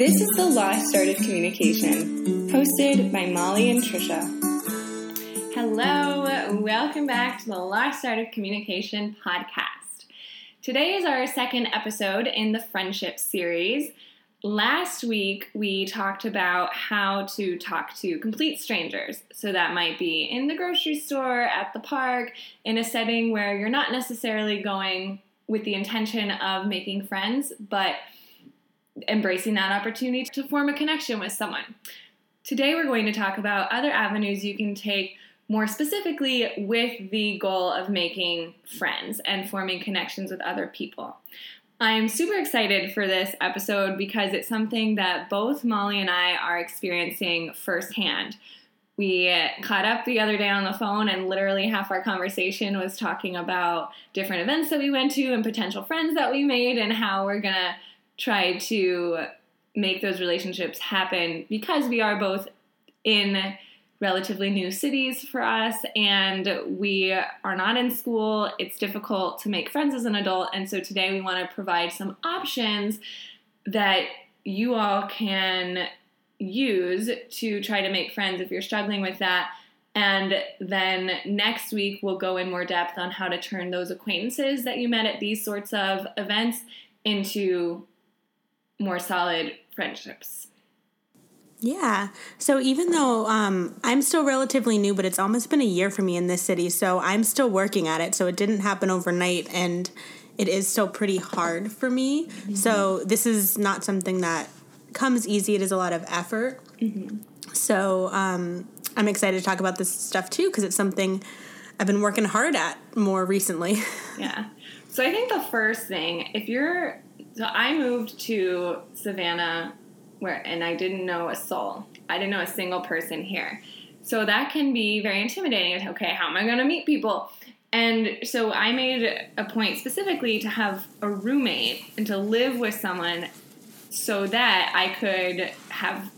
This is the Lost Art of Communication, hosted by Molly and Tricia. Hello, welcome back to the Lost Art of Communication podcast. Today is our second episode in the friendship series. Last week, we talked about how to talk to complete strangers. So, that might be in the grocery store, at the park, in a setting where you're not necessarily going with the intention of making friends, but embracing that opportunity to form a connection with someone. Today, we're going to talk about other avenues you can take more specifically with the goal of making friends and forming connections with other people. I'm super excited for this episode because it's something that both Molly and I are experiencing firsthand. We caught up the other day on the phone, and literally half our conversation was talking about different events that we went to and potential friends that we made, and how we're gonna try to make those relationships happen because we are both in relatively new cities for us and we are not in school. It's difficult to make friends as an adult. And so today we want to provide some options that you all can use to try to make friends if you're struggling with that. And then next week, we'll go in more depth on how to turn those acquaintances that you met at these sorts of events into more solid friendships. Yeah. So even though um, I'm still relatively new, but it's almost been a year for me in this city, so I'm still working at it. So it didn't happen overnight, and it is still pretty hard for me. Mm-hmm. So this is not something that comes easy. It is a lot of effort. Mm-hmm. So um, I'm excited to talk about this stuff too because it's something I've been working hard at more recently. yeah. So I think the first thing, if you're, so I moved to Savannah where and I didn't know a soul. I didn't know a single person here. So that can be very intimidating. Okay, how am I going to meet people? And so I made a point specifically to have a roommate and to live with someone so that I could have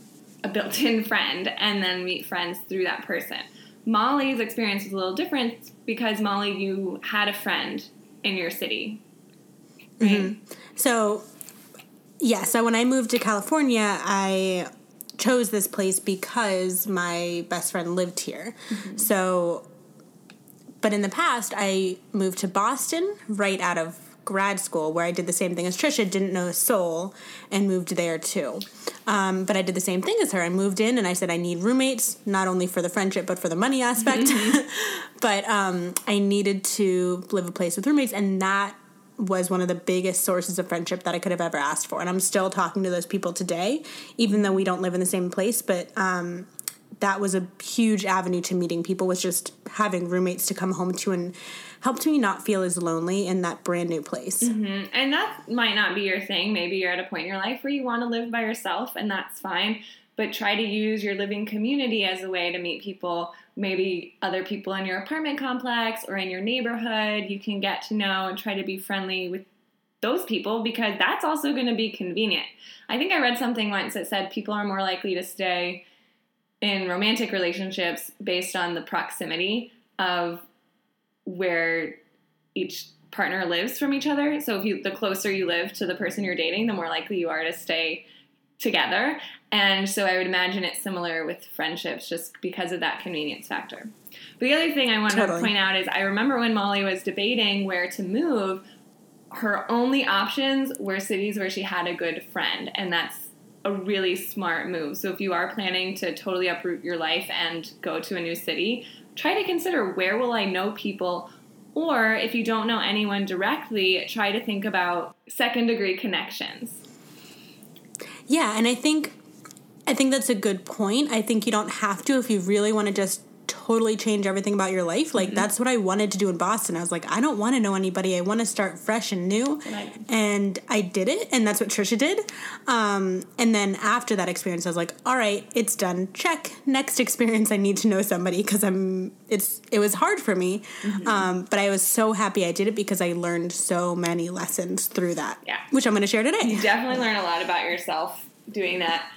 a built in friend and then meet friends through that person. Molly's experience was a little different because Molly, you had a friend in your city. Right? Mm-hmm. So yeah, so when I moved to California, I chose this place because my best friend lived here. Mm-hmm. So, but in the past, I moved to Boston right out of grad school where I did the same thing as Tricia, didn't know a soul, and moved there too. Um, but I did the same thing as her. I moved in and I said I need roommates, not only for the friendship but for the money aspect. Mm-hmm. but um, I needed to live a place with roommates, and that was one of the biggest sources of friendship that I could have ever asked for. And I'm still talking to those people today, even though we don't live in the same place. But um, that was a huge avenue to meeting people was just having roommates to come home to and helped me not feel as lonely in that brand new place. Mm-hmm. And that might not be your thing. Maybe you're at a point in your life where you want to live by yourself, and that's fine. But try to use your living community as a way to meet people maybe other people in your apartment complex or in your neighborhood you can get to know and try to be friendly with those people because that's also going to be convenient. I think I read something once that said people are more likely to stay in romantic relationships based on the proximity of where each partner lives from each other. So if you the closer you live to the person you're dating, the more likely you are to stay together. And so I would imagine it's similar with friendships just because of that convenience factor. But the other thing I wanted totally. to point out is I remember when Molly was debating where to move, her only options were cities where she had a good friend. And that's a really smart move. So if you are planning to totally uproot your life and go to a new city, try to consider where will I know people or if you don't know anyone directly, try to think about second degree connections. Yeah, and I think I think that's a good point. I think you don't have to if you really want to just totally change everything about your life. Like mm-hmm. that's what I wanted to do in Boston. I was like, I don't want to know anybody. I want to start fresh and new. Right. And I did it, and that's what Tricia did. Um, and then after that experience, I was like, all right, it's done. Check. Next experience, I need to know somebody because I'm. It's it was hard for me, mm-hmm. um, but I was so happy I did it because I learned so many lessons through that. Yeah, which I'm going to share today. You definitely learn a lot about yourself doing that.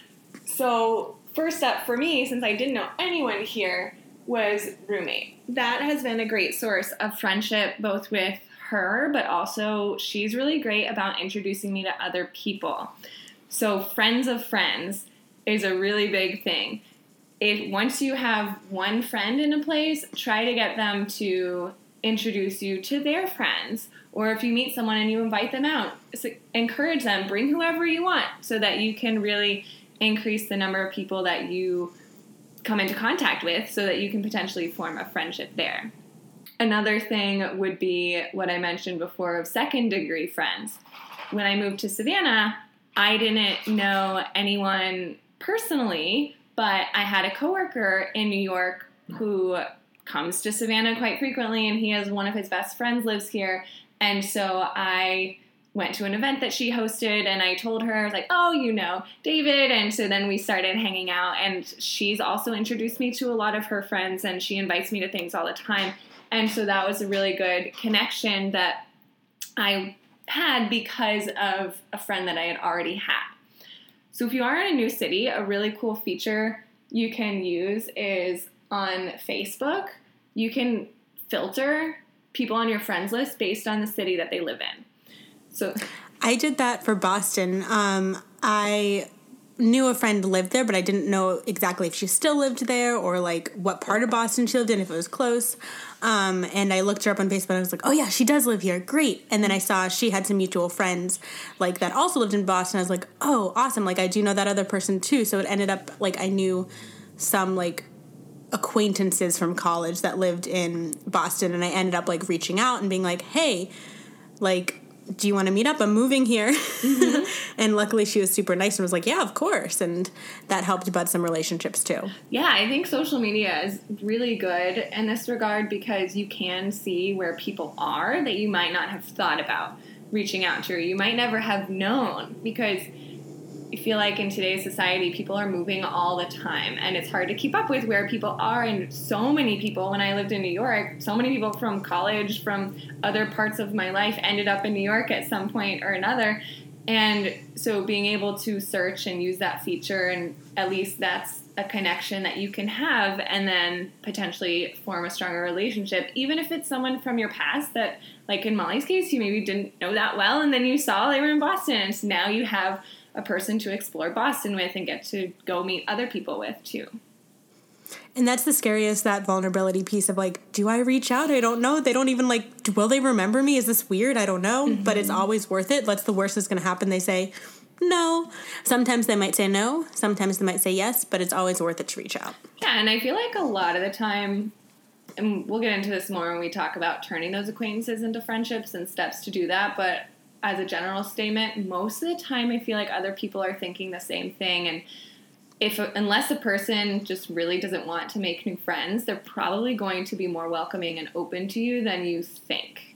So, first up for me, since I didn't know anyone here, was roommate. That has been a great source of friendship, both with her, but also she's really great about introducing me to other people. So, friends of friends is a really big thing. If once you have one friend in a place, try to get them to introduce you to their friends. Or if you meet someone and you invite them out, encourage them, bring whoever you want so that you can really increase the number of people that you come into contact with so that you can potentially form a friendship there. Another thing would be what I mentioned before of second degree friends. When I moved to Savannah, I didn't know anyone personally, but I had a coworker in New York who comes to Savannah quite frequently, and he has one of his best friends lives here. And so I went to an event that she hosted, and I told her, I was like, oh, you know, David. And so then we started hanging out, and she's also introduced me to a lot of her friends, and she invites me to things all the time. And so that was a really good connection that I had because of a friend that I had already had. So if you are in a new city, a really cool feature you can use is on Facebook, you can filter people on your friends list based on the city that they live in. So I did that for Boston. Um, I knew a friend lived there, but I didn't know exactly if she still lived there or like what part of Boston she lived in, if it was close. Um, and I looked her up on Facebook and I was like, oh yeah, she does live here. Great. And then I saw she had some mutual friends like that also lived in Boston. I was like, oh, awesome. Like I do know that other person too. So it ended up like I knew some like acquaintances from college that lived in Boston and I ended up like reaching out and being like, hey, like do you want to meet up? I'm moving here. Mm-hmm. and luckily she was super nice and was like, yeah, of course. And that helped bud some relationships too. Yeah, I think social media is really good in this regard because you can see where people are that you might not have thought about reaching out to. Or you might never have known because I feel like in today's society, people are moving all the time, and it's hard to keep up with where people are. And so many people, when I lived in New York, so many people from college, from other parts of my life, ended up in New York at some point or another. And so being able to search and use that feature, and at least that's a connection that you can have, and then potentially form a stronger relationship, even if it's someone from your past that, like in Molly's case, you maybe didn't know that well, and then you saw they were in Boston, and so now you have a person to explore Boston with and get to go meet other people with too. And that's the scariest that vulnerability piece of like, do I reach out? I don't know. They don't even like, will they remember me? Is this weird? I don't know. Mm-hmm. But it's always worth it. What's the worst that's going to happen? They say no. Sometimes they might say no. Sometimes they might say yes, but it's always worth it to reach out. Yeah. And I feel like a lot of the time, and we'll get into this more when we talk about turning those acquaintances into friendships and steps to do that. But as a general statement, most of the time I feel like other people are thinking the same thing and if unless a person just really doesn't want to make new friends, they're probably going to be more welcoming and open to you than you think.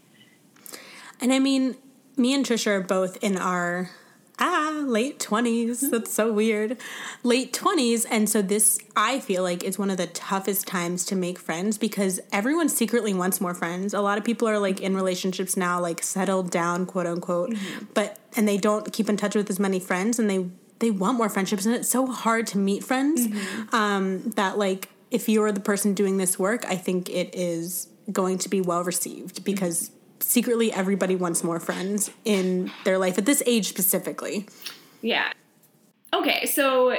And I mean, me and Tricia are both in our ah, late 20s. That's so weird. Late 20s. And so, this, I feel like, is one of the toughest times to make friends because everyone secretly wants more friends. A lot of people are like in relationships now, like settled down, quote unquote, mm-hmm. but, and they don't keep in touch with as many friends and they, they want more friendships. And it's so hard to meet friends mm-hmm. um, that, like, if you're the person doing this work, I think it is going to be well received because secretly everybody wants more friends in their life at this age specifically. Yeah. Okay, so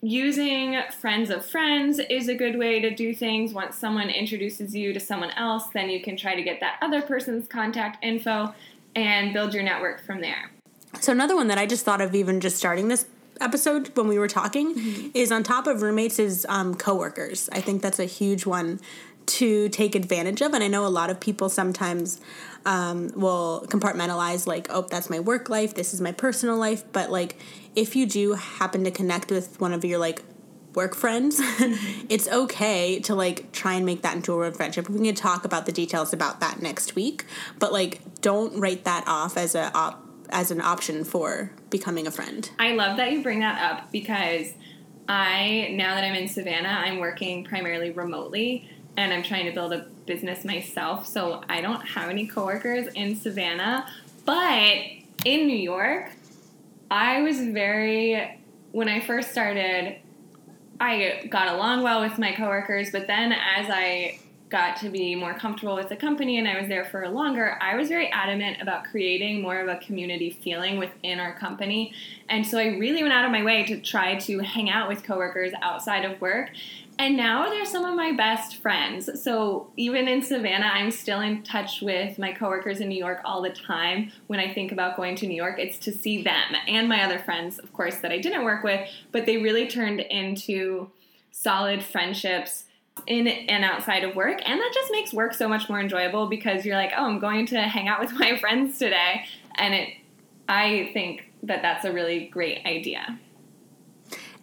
using friends of friends is a good way to do things. Once someone introduces you to someone else, then you can try to get that other person's contact info and build your network from there. So, another one that I just thought of even just starting this episode when we were talking mm-hmm. is on top of roommates is um, coworkers. I think that's a huge one to take advantage of. And I know a lot of people sometimes um, will compartmentalize, like, oh, that's my work life, this is my personal life. But, like, if you do happen to connect with one of your, like, work friends, it's okay to like try and make that into a real friendship. We can talk about the details about that next week, but like don't write that off as a op- as an option for becoming a friend. I love that you bring that up because I now that I'm in Savannah, I'm working primarily remotely and I'm trying to build a business myself. So I don't have any coworkers in Savannah, but in New York, I was very when I first started, I got along well with my coworkers, but then as I got to be more comfortable with the company and I was there for longer, I was very adamant about creating more of a community feeling within our company. And so I really went out of my way to try to hang out with coworkers outside of work. And now they're some of my best friends. So even in Savannah, I'm still in touch with my coworkers in New York all the time. When I think about going to New York, it's to see them and my other friends, of course, that I didn't work with, but they really turned into solid friendships in and outside of work. And that just makes work so much more enjoyable because you're like, oh, I'm going to hang out with my friends today. And it, I think that that's a really great idea.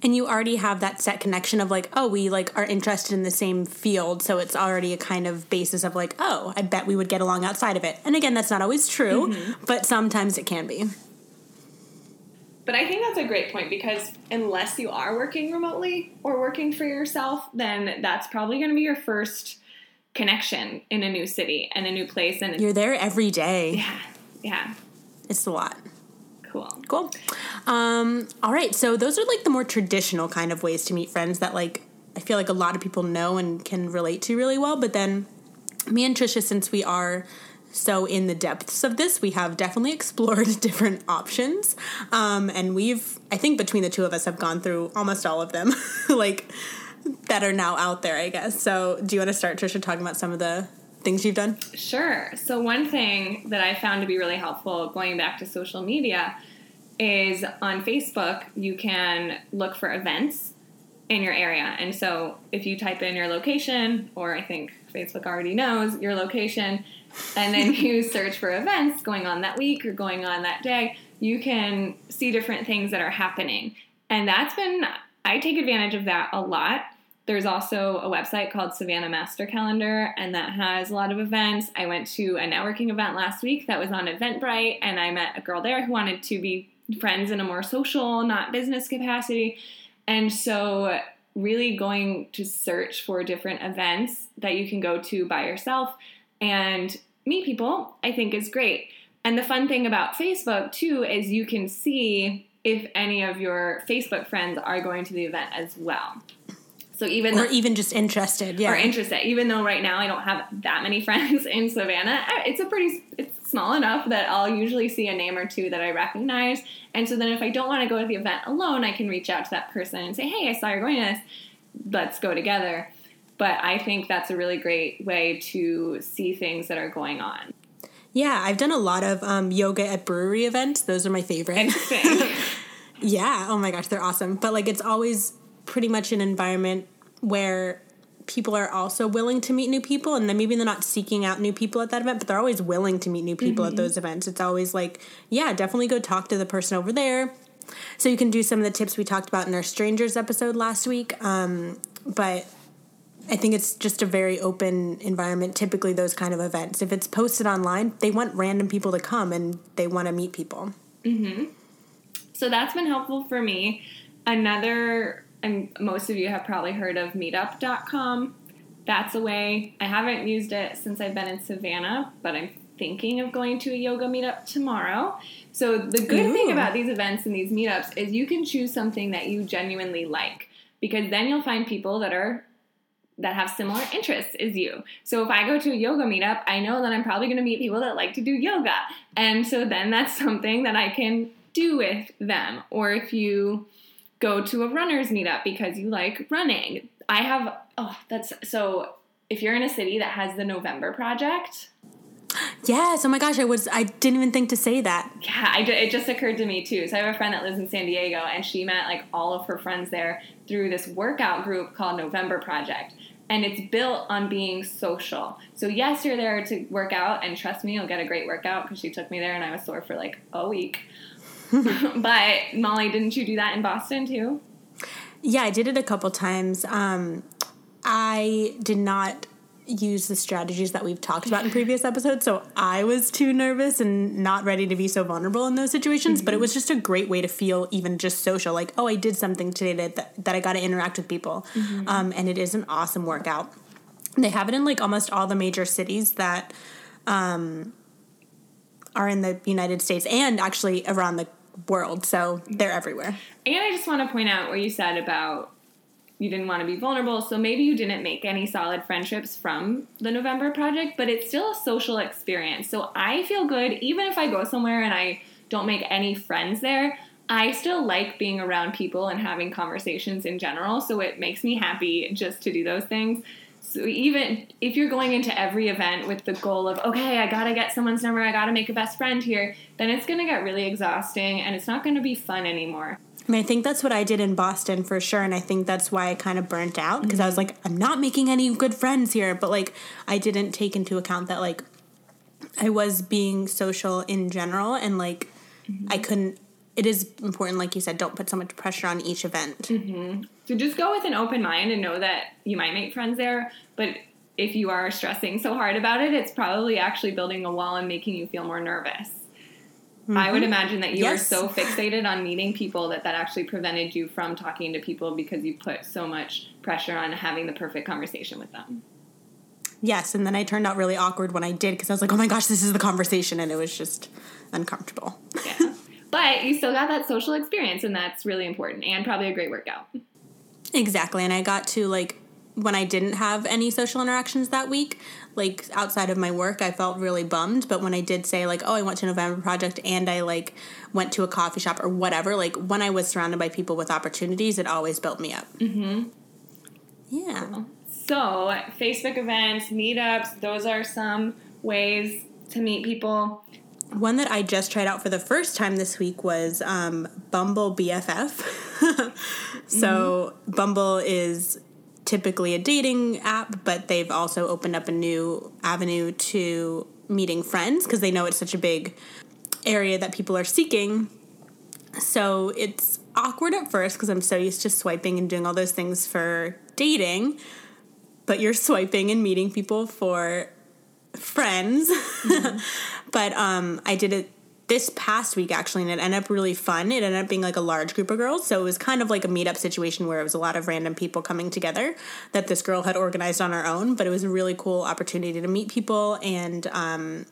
And you already have that set connection of like, oh, we like are interested in the same field, so it's already a kind of basis of like, oh, I bet we would get along outside of it. And again, that's not always true, mm-hmm. but sometimes it can be. But I think that's a great point because unless you are working remotely or working for yourself, then that's probably going to be your first connection in a new city and a new place. And you're there every day. Yeah, yeah, it's a lot. Cool. Cool. Um, all right, so those are like the more traditional kind of ways to meet friends that like I feel like a lot of people know and can relate to really well. But then me and Tricia, since we are so, in the depths of this, we have definitely explored different options. Um, and we've, I think, between the two of us, have gone through almost all of them, like that are now out there, I guess. So, do you want to start, Tricia, talking about some of the things you've done? Sure. So, one thing that I found to be really helpful going back to social media is on Facebook, you can look for events in your area. And so, if you type in your location, or I think Facebook already knows your location, and then you search for events going on that week or going on that day, you can see different things that are happening. And that's been, I take advantage of that a lot. There's also a website called Savannah Master Calendar, and that has a lot of events. I went to a networking event last week that was on Eventbrite, and I met a girl there who wanted to be friends in a more social, not business capacity. And so, really going to search for different events that you can go to by yourself and meet people, I think is great. And the fun thing about Facebook too is you can see if any of your Facebook friends are going to the event as well. So even or though, even just interested, yeah, or interested. Even though right now I don't have that many friends in Savannah, it's a pretty it's small enough that I'll usually see a name or two that I recognize. And so then if I don't want to go to the event alone, I can reach out to that person and say, "Hey, I saw you're going to this. Let's go together." But I think that's a really great way to see things that are going on. Yeah, I've done a lot of um, yoga at brewery events. Those are my favorite. yeah. Oh my gosh, they're awesome. But like, it's always pretty much an environment where people are also willing to meet new people and then maybe they're not seeking out new people at that event but they're always willing to meet new people mm-hmm. at those events it's always like yeah definitely go talk to the person over there so you can do some of the tips we talked about in our strangers episode last week um, but I think it's just a very open environment, typically, those kind of events. If it's posted online, they want random people to come and they want to meet people. Mm-hmm. So that's been helpful for me. Another, and most of you have probably heard of meetup.com. That's a way. I haven't used it since I've been in Savannah, but I'm thinking of going to a yoga meetup tomorrow. So the good Ooh. thing about these events and these meetups is you can choose something that you genuinely like because then you'll find people that are that have similar interests as you. So if I go to a yoga meetup, I know that I'm probably going to meet people that like to do yoga. And so then that's something that I can do with them. Or if you go to a runner's meetup because you like running, I have, oh, that's so if you're in a city that has the November Project, Yes. Oh my gosh, I was I didn't even think to say that. Yeah, I, it just occurred to me too. So I have a friend that lives in San Diego, and she met like all of her friends there through this workout group called November Project and it's built on being social. So yes, you're there to work out, and trust me, you'll get a great workout because she took me there, and I was sore for like a week. but Molly, didn't you do that in Boston too? Yeah, I did it a couple times. Um, I did not use the strategies that we've talked about in previous episodes. So I was too nervous and not ready to be so vulnerable in those situations. Mm-hmm. But it was just a great way to feel even just social. Like, oh, I did something today that, that I got to interact with people. Mm-hmm. Um, and it is an awesome workout. They have it in like almost all the major cities that um, are in the United States and actually around the world. So they're everywhere. And I just want to point out what you said about you didn't want to be vulnerable. So maybe you didn't make any solid friendships from the November project, but it's still a social experience. So I feel good even if I go somewhere and I don't make any friends there. I still like being around people and having conversations in general, so it makes me happy just to do those things. So even if you're going into every event with the goal of, okay, I gotta get someone's number, I gotta make a best friend here, then it's gonna get really exhausting and it's not gonna be fun anymore. I I think that's what I did in Boston for sure, and I think that's why I kind of burnt out because I was mm-hmm. like, I'm not making any good friends here, but like I didn't take into account that like I was being social in general, and like mm-hmm. I couldn't. It is important, like you said, don't put so much pressure on each event. Mm-hmm. So just go with an open mind and know that you might make friends there, but if you are stressing so hard about it, it's probably actually building a wall and making you feel more nervous. I would mm-hmm. imagine that you Yes. are so fixated on meeting people that that actually prevented you from talking to people because you put so much pressure on having the perfect conversation with them. Yes, and then I turned out really awkward when I did because I was like, oh my gosh, this is the conversation, and it was just uncomfortable. Yeah. but you still got that social experience, and that's really important and probably a great workout. Exactly. And I got to like when I didn't have any social interactions that week, like outside of my work, I felt really bummed. But when I did say like, oh, I went to November Project and I like went to a coffee shop or whatever, like when I was surrounded by people with opportunities, it always built me up. Mm-hmm. Yeah. So, Facebook events, meetups, those are some ways to meet people. One that I just tried out for the first time this week was um, Bumble BFF. so, Bumble is typically a dating app, but they've also opened up a new avenue to meeting friends because they know it's such a big area that people are seeking. So, it's awkward at first because I'm so used to swiping and doing all those things for dating, but you're swiping and meeting people for friends. but um, I did it this past week actually, and it ended up really fun. It ended up being like a large group of girls, so it was kind of like a meetup situation where it was a lot of random people coming together that this girl had organized on her own. But it was a really cool opportunity to meet people, and um,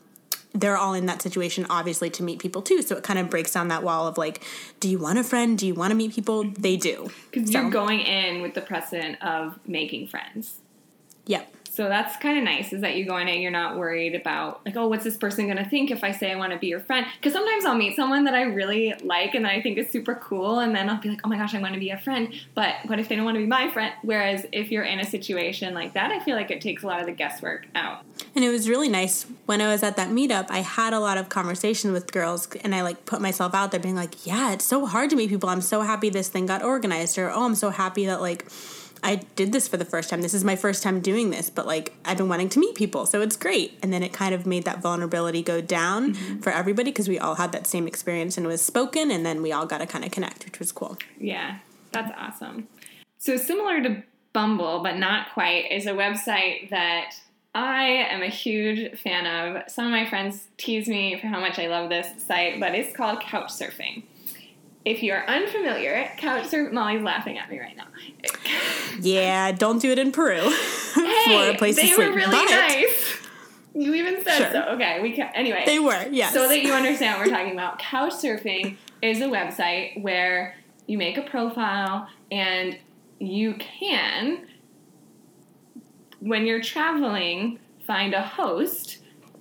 they're all in that situation obviously to meet people too. So it kind of breaks down that wall of like, do you want a friend? Do you want to meet people? They do. Because So- you're going in with the precedent of making friends. Yep. So that's kind of nice is that you go in and you're not worried about like, oh, what's this person going to think if I say I want to be your friend? Because sometimes I'll meet someone that I really like and that I think is super cool, and then I'll be like, oh my gosh, I want to be a friend. But what if they don't want to be my friend? Whereas if you're in a situation like that, I feel like it takes a lot of the guesswork out. And it was really nice when I was at that meetup. I had a lot of conversation with girls, and I like put myself out there, being like, "Yeah, it's so hard to meet people. I'm so happy this thing got organized," or "Oh, I'm so happy that like I did this for the first time. This is my first time doing this, but like I've been wanting to meet people, so it's great." And then it kind of made that vulnerability go down mm-hmm. for everybody because we all had that same experience and it was spoken, and then we all got to kind of connect, which was cool. Yeah, that's awesome. So similar to Bumble, but not quite, is a website that I am a huge fan of. Some of my friends tease me for how much I love this site, but it's called Couchsurfing. If you are unfamiliar, Couchsurfing, Molly's laughing at me right now. Yeah, don't do it in Peru for a place they to sleep. were really but nice. You even said Sure. so. Okay, we can. Anyway, They were, yes. so that you understand what we're talking about. Couchsurfing is a website where you make a profile and you can, when you're traveling, find a host,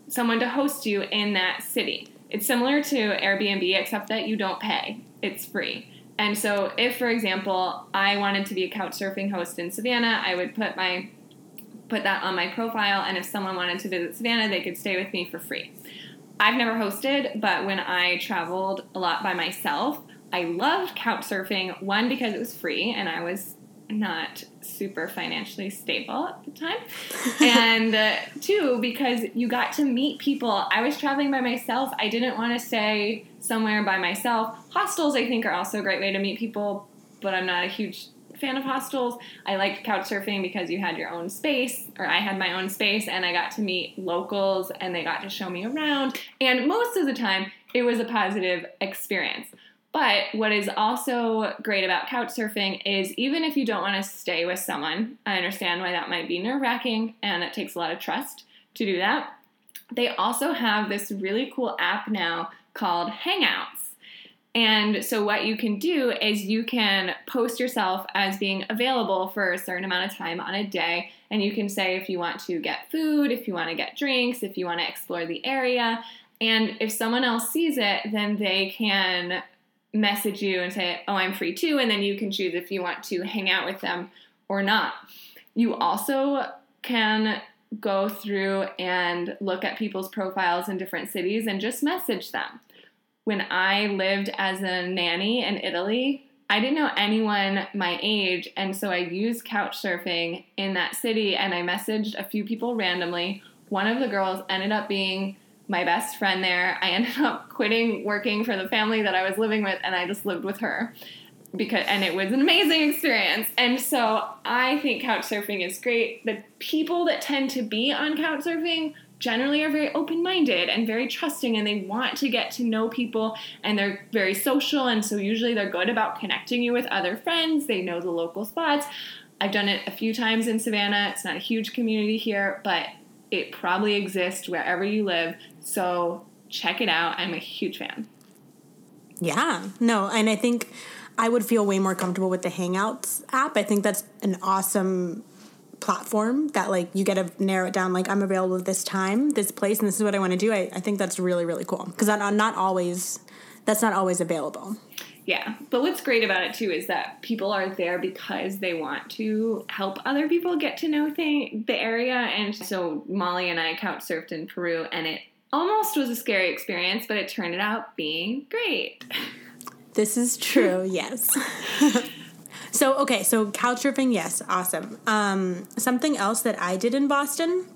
someone to host you in that city. It's similar to Airbnb, except that you don't pay, it's free. And so, if, for example, I wanted to be a couchsurfing host in Savannah, I would put my put that on my profile, and if someone wanted to visit Savannah, they could stay with me for free. I've never hosted, but when I traveled a lot by myself, I loved couch surfing. One, because it was free and I was not super financially stable at the time. and uh, two, because you got to meet people. I was traveling by myself. I didn't want to stay somewhere by myself. Hostels, I think, are also a great way to meet people, but I'm not a huge fan of hostels. I liked couch surfing because you had your own space, or I had my own space, and I got to meet locals and they got to show me around. And most of the time, it was a positive experience. But what is also great about couch surfing is even if you don't want to stay with someone, I understand why that might be nerve wracking and it takes a lot of trust to do that. They also have this really cool app now called Hangouts. And so, what you can do is you can post yourself as being available for a certain amount of time on a day. And you can say if you want to get food, if you want to get drinks, if you want to explore the area. And if someone else sees it, then they can message you and say, Oh, I'm free too. And then you can choose if you want to hang out with them or not. You also can go through and look at people's profiles in different cities and just message them when I lived as a nanny in Italy, I didn't know anyone my age, and so I used couch surfing in that city and I messaged a few people randomly. One of the girls ended up being my best friend there. I ended up quitting working for the family that I was living with and I just lived with her because and it was an amazing experience. And so I think couch surfing is great. The people that tend to be on couch surfing generally are very open minded and very trusting and they want to get to know people and they're very social and so usually they're good about connecting you with other friends. They know the local spots. I've done it a few times in Savannah. It's not a huge community here, but it probably exists wherever you live. So check it out. I'm a huge fan. Yeah, no, and I think I would feel way more comfortable with the Hangouts app. I think that's an awesome platform that like you get to narrow it down like i'm available this time this place and this is what i want to do i, I think that's really really cool because not, not always that's not always available yeah. But what's great about it too is that people are there because they want to help other people get to know thing, the area. And so molly and i couch surfed in peru and it almost was a scary experience but it turned out being great. This is true yes. So okay, so couch surfing, yes, awesome. Um, something else that I did in Boston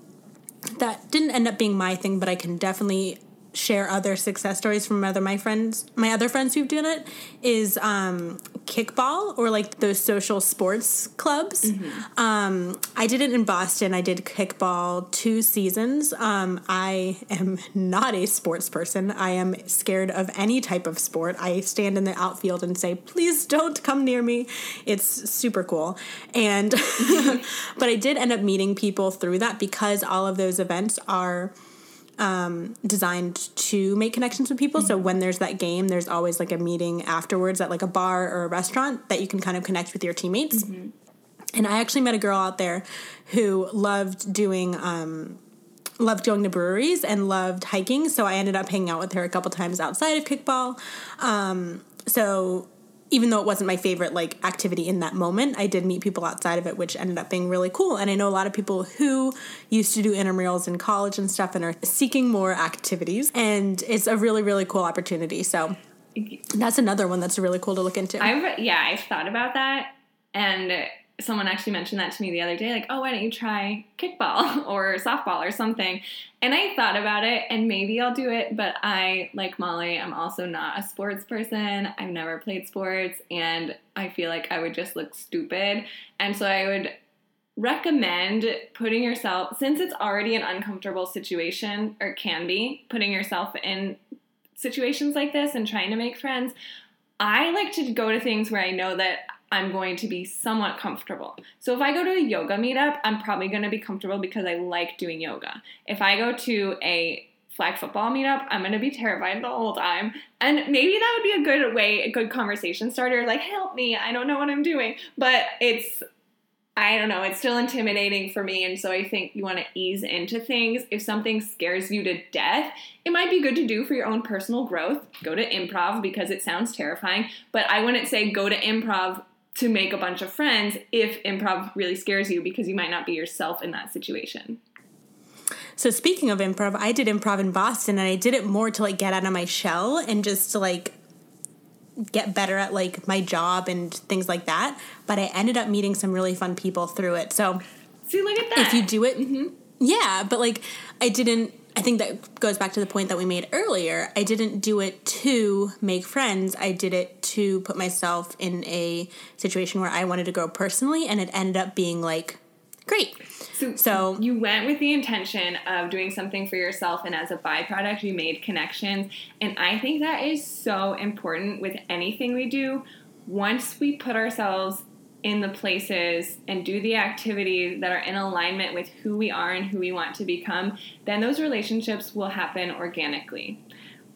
that didn't end up being my thing, but I can definitely share other success stories from other my friends my other friends who've done it is um, kickball or like those social sports clubs. Mm-hmm. um, i did it in boston. I did kickball two seasons. Um, i am not a sports person. I am scared of any type of sport. I stand in the outfield and say please don't come near me. It's super cool. And but i did end up meeting people through that because all of those events are um, designed to make connections with people. Mm-hmm. So when there's that game, there's always like a meeting afterwards at like a bar or a restaurant that you can kind of connect with your teammates. Mm-hmm. And I actually met a girl out there who loved doing. Um, loved going to breweries and loved hiking so i ended up hanging out with her a couple times outside of kickball um, so even though it wasn't my favorite like activity in that moment, I did meet people outside of it, which ended up being really cool. And I know a lot of people who used to do intramurals in college and stuff and are seeking more activities. And it's a really, really cool opportunity. So that's another one that's really cool to look into. I've yeah, I've thought about that and someone actually mentioned that to me the other day like oh why don't you try kickball or softball or something? And i thought about it and maybe i'll do it but i like molly i'm also not a sports person. I've never played sports and i feel like i would just look stupid. And so i would recommend putting yourself since it's already an uncomfortable situation or can be putting yourself in situations like this and trying to make friends I like to go to things where I know that I'm going to be somewhat comfortable. So if I go to a yoga meetup, I'm probably going to be comfortable because I like doing yoga. If I go to a flag football meetup, I'm going to be terrified the whole time. And maybe that would be a good way, a good conversation starter like help me, I don't know what I'm doing. But it's I don't know, it's still intimidating for me. And so I think you want to ease into things. If something scares you to death, it might be good to do for your own personal growth. Go to improv because it sounds terrifying. But I wouldn't say go to improv to make a bunch of friends if improv really scares you because you might not be yourself in that situation. So speaking of improv, I did improv in Boston and I did it more to like get out of my shell and just to like get better at like my job and things like that. But I ended up meeting some really fun people through it. So see, look at that. If you do it, mm-hmm. yeah, but like I didn't I think that goes back to the point that we made earlier. I didn't do it to make friends. I did it to put myself in a situation where I wanted to grow personally, and it ended up being like great. So, so you went with the intention of doing something for yourself, and as a byproduct, you made connections. And I think that is so important with anything we do. Once we put ourselves in the places and do the activities that are in alignment with who we are and who we want to become, then those relationships will happen organically.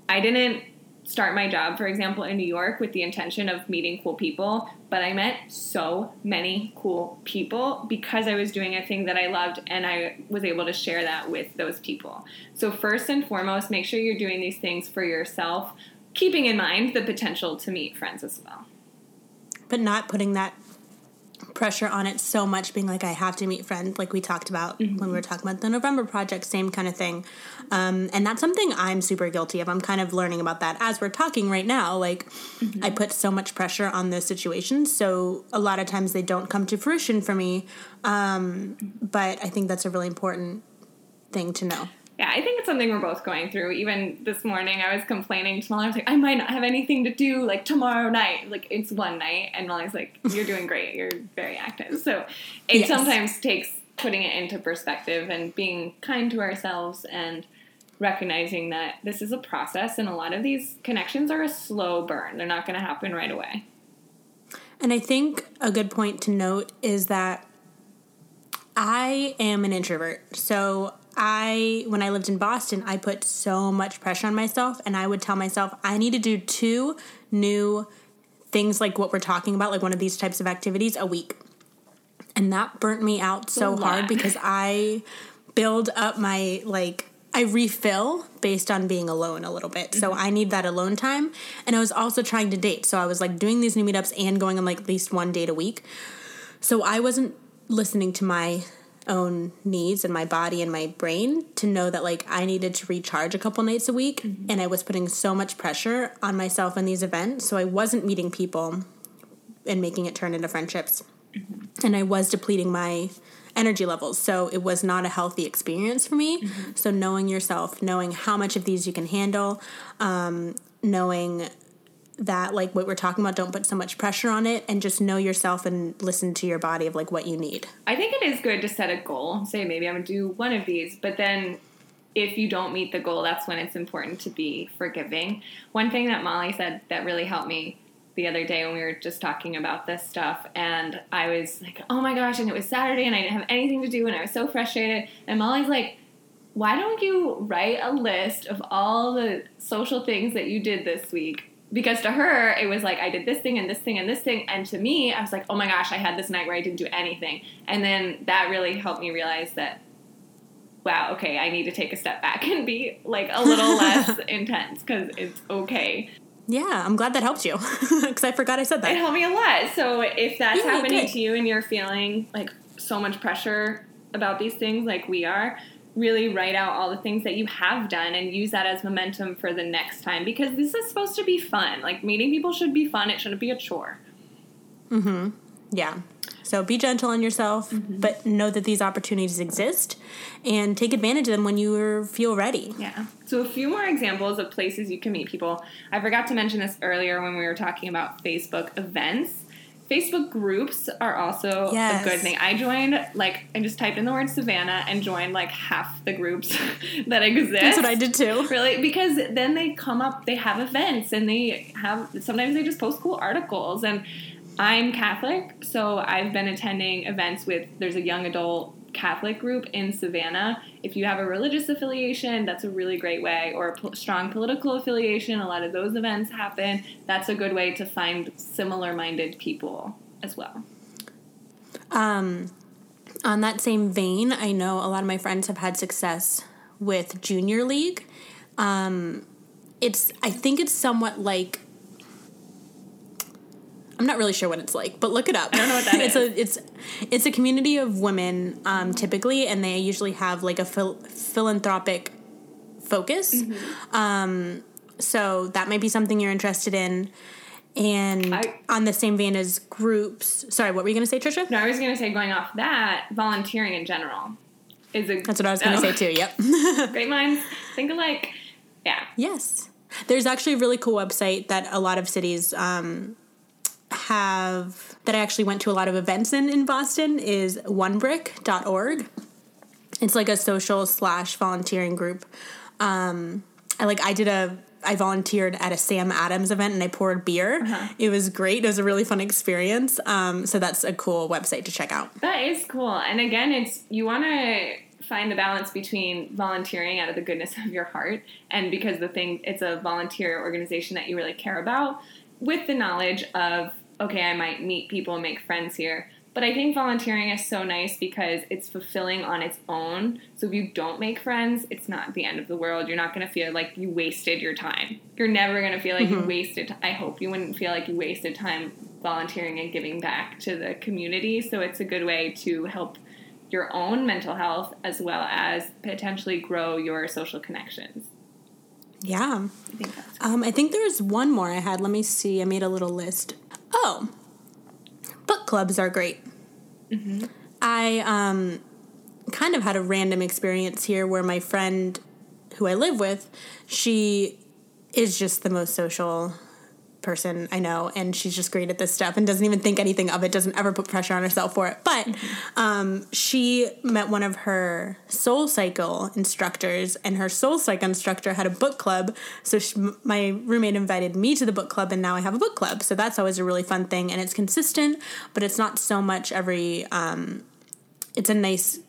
I didn't start my job, for example, in New York with the intention of meeting cool people, but I met so many cool people because I was doing a thing that I loved and I was able to share that with those people. So, first and foremost, make sure you're doing these things for yourself, keeping in mind the potential to meet friends as well. But not putting that pressure on it so much being like i have to meet friends like we talked about mm-hmm. when we were talking about the november project same kind of thing um, and that's something i'm super guilty of i'm kind of learning about that as we're talking right now like mm-hmm. i put so much pressure on those situations so a lot of times they don't come to fruition for me um, but i think that's a really important thing to know yeah, I think it's something we're both going through. Even this morning, I was complaining to Molly. I was like, I might not have anything to do like tomorrow night. Like it's one night, and Molly's like, You're doing great. You're very active. So it yes. sometimes takes putting it into perspective and being kind to ourselves and recognizing that this is a process, and a lot of these connections are a slow burn. They're not going to happen right away. And I think a good point to note is that I am an introvert. So I when I lived in Boston, I put so much pressure on myself and I would tell myself I need to do two new things like what we're talking about, like one of these types of activities a week. And that burnt me out so hard because I build up my like I refill based on being alone a little bit. So. I need that alone time. And I was also trying to date. So I was like doing these new meetups and going on like at least one date a week. So I wasn't listening to my own needs and my body and my brain to know that like I needed to recharge a couple nights a week mm-hmm. and I was putting so much pressure on myself in these events so I wasn't meeting people and making it turn into friendships mm-hmm. and I was depleting my energy levels so it was not a healthy experience for me mm-hmm. so knowing yourself knowing how much of these you can handle um, knowing that like what we're talking about don't put so much pressure on it and just know yourself and listen to your body of like what you need. I think it is good to set a goal. Say maybe i'm gonna do one of these but then if you don't meet the goal that's when it's important to be forgiving. One thing that molly said that really helped me the other day when we were just talking about this stuff and i was like oh my gosh and it was saturday and i didn't have anything to do and i was so frustrated. And molly's like why don't you write a list of all the social things that you did this week because to her it was like I did this thing and this thing and this thing, and to me I was like, oh my gosh, I had this night where I didn't do anything, and then that really helped me realize that, wow, okay, I need to take a step back and be like a little less intense because it's okay. Yeah, I'm glad that helped you because I forgot I said that. It helped me a lot. So if that's yeah, happening to you and you're feeling like so much pressure about these things, like we are, really write out all the things that you have done and use that as momentum for the next time because this is supposed to be fun. Like meeting people should be fun. It shouldn't be a chore. Mhm. Yeah. So be gentle on yourself, mm-hmm. but know that these opportunities exist and take advantage of them when you feel ready. Yeah. So a few more examples of places you can meet people. I forgot to mention this earlier when we were talking about Facebook events. Facebook groups are also yes. a good thing. I joined like I just typed in the word Savannah and joined like half the groups that exist. That's what I did too. Really, because then they come up, they have events, and they have sometimes they just post cool articles. And I'm Catholic, so I've been attending events with. There's a young adult Catholic group in Savannah. If you have a religious affiliation, that's a really great way, or a po- strong political affiliation. A lot of those events happen. That's a good way to find similar minded people as well. Um, on that same vein, I know a lot of my friends have had success with Junior League. Um, it's I think it's somewhat like I'm not really sure what it's like, but look it up. I don't know what that it's is. a it's it's a community of women um, typically, and they usually have like a phil- philanthropic focus. Mm-hmm. Um, so that might be something you're interested in. And I, on the same vein as groups, sorry, what were you going to say, Tricia? No, I was going to say going off that, volunteering in general is a. That's what I was going to oh. say too. Yep. Great minds think alike. Yeah. Yes. There's actually a really cool website that a lot of cities um, have that I actually went to a lot of events in in Boston is onebrick.org. It's like a social slash volunteering group. Um, I like I did a I volunteered at a Sam Adams event and I poured beer. Uh-huh. It was great. It was a really fun experience. Um, so that's a cool website to check out. That is cool. And again, it's you want to find the balance between volunteering out of the goodness of your heart and because the thing it's a volunteer organization that you really care about with the knowledge of okay i might meet people and make friends here. But i think volunteering is so nice because it's fulfilling on its own. So if you don't make friends it's not the end of the world. You're not going to feel like you wasted your time. You're never going to feel like you mm-hmm. wasted i hope you wouldn't feel like you wasted time volunteering and giving back to the community. So it's a good way to help your own mental health as well as potentially grow your social connections. Yeah. I think Um, I think there's one more I had. Let me see. I made a little list. Oh, book clubs are great. I um, kind of had a random experience here where my friend who I live with, she is just the most social person I know, and she's just great at this stuff and doesn't even think anything of it, doesn't ever put pressure on herself for it. But um, she met one of her SoulCycle instructors, and her SoulCycle instructor had a book club. So she, my roommate invited me to the book club, and now I have a book club. So that's always a really fun thing, and it's consistent, but it's not so much every. Um, it's a nice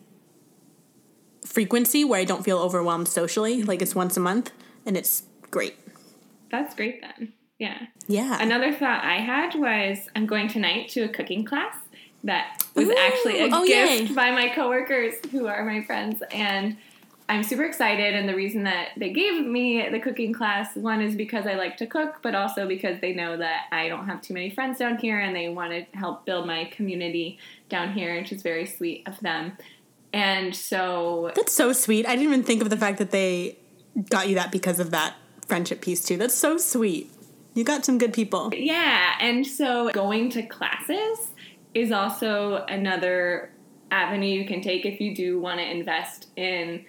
frequency where I don't feel overwhelmed socially. Like it's once a month, and it's great. that's great then. Yeah. Yeah. Another thought I had was I'm going tonight to a cooking class that was Ooh, actually a oh, gift yay. by my coworkers who are my friends and I'm super excited and the reason that they gave me the cooking class one is because I like to cook but also because they know that I don't have too many friends down here and they want to help build my community down here which is very sweet of them. And so That's so sweet. I didn't even think of the fact that they got you that because of that friendship piece too. That's so sweet. You got some good people. Yeah, and so going to classes is also another avenue you can take if you do want to invest in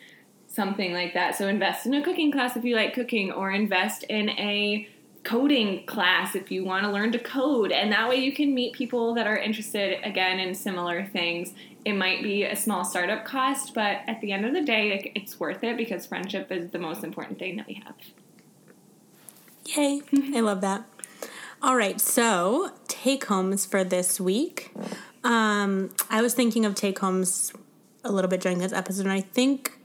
something like that. So invest in a cooking class if you like cooking or invest in a coding class if you want to learn to code and that way you can meet people that are interested again in similar things it might be a small startup cost but at the end of the day it's worth it because friendship is the most important thing that we have Yay. I love that. All right, so take homes for this week. Um, I was thinking of take homes a little bit during this episode, and I think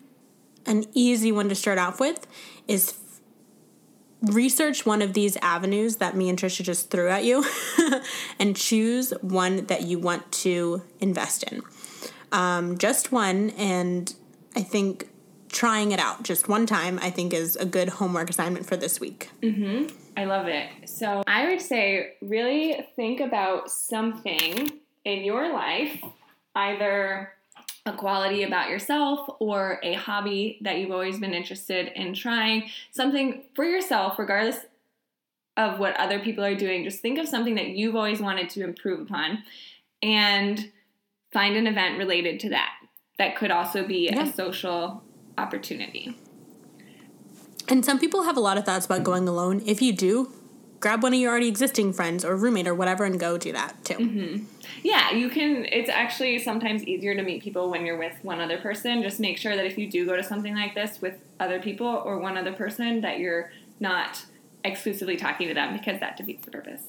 an easy one to start off with is f- research one of these avenues that me and Tricia just threw at you and choose one that you want to invest in. Um, just one, and I think trying it out just one time, I think is a good homework assignment for this week. Mm-hmm. I love it. So I would say really think about something in your life, either a quality about yourself or a hobby that you've always been interested in trying, something for yourself, regardless of what other people are doing. Just think of something that you've always wanted to improve upon and find an event related to that. That could also be Yeah. a social opportunity. And some people have a lot of thoughts about going alone. If you do, grab one of your already existing friends or roommate or whatever and go do that too. Mm-hmm. Yeah, you can. It's actually sometimes easier to meet people when you're with one other person. Just make sure that if you do go to something like this with other people or one other person, that you're not exclusively talking to them because that defeats the purpose.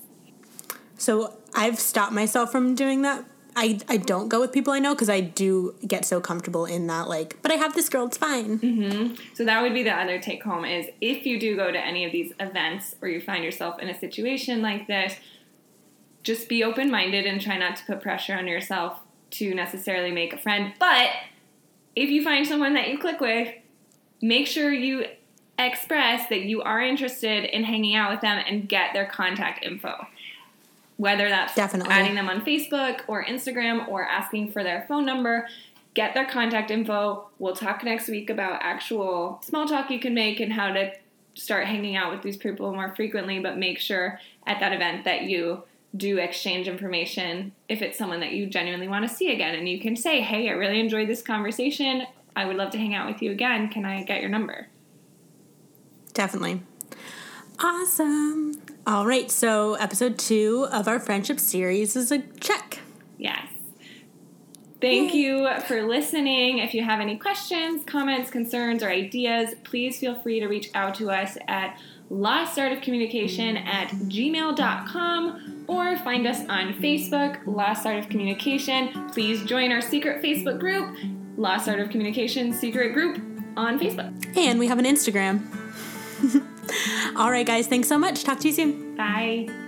So I've stopped myself from doing that. I, I don't go with people I know because I do get so comfortable in that, like, but I have this girl, it's fine. Mm-hmm. So that would be the other take home is if you do go to any of these events or you find yourself in a situation like this, just be open minded and try not to put pressure on yourself to necessarily make a friend. But if you find someone that you click with, make sure you express that you are interested in hanging out with them and get their contact info. Whether that's Definitely. adding them on Facebook or Instagram or asking for their phone number, get their contact info. We'll talk next week about actual small talk you can make and how to start hanging out with these people more frequently, but make sure at that event that you do exchange information if it's someone that you genuinely want to see again. And you can say, hey, I really enjoyed this conversation. I would love to hang out with you again. Can I get your number? Definitely. Awesome. All right, so episode two of our friendship series is a check. Yes. Thank you for listening. If you have any questions, comments, concerns, or ideas, please feel free to reach out to us at lostartofcommunication at gmail.com or find us on Facebook, Lost Art of Communication. Please join our secret Facebook group Lost Art of Communication Secret Group on Facebook. And we have an Instagram. All right, guys, thanks so much. Talk to you soon. Bye.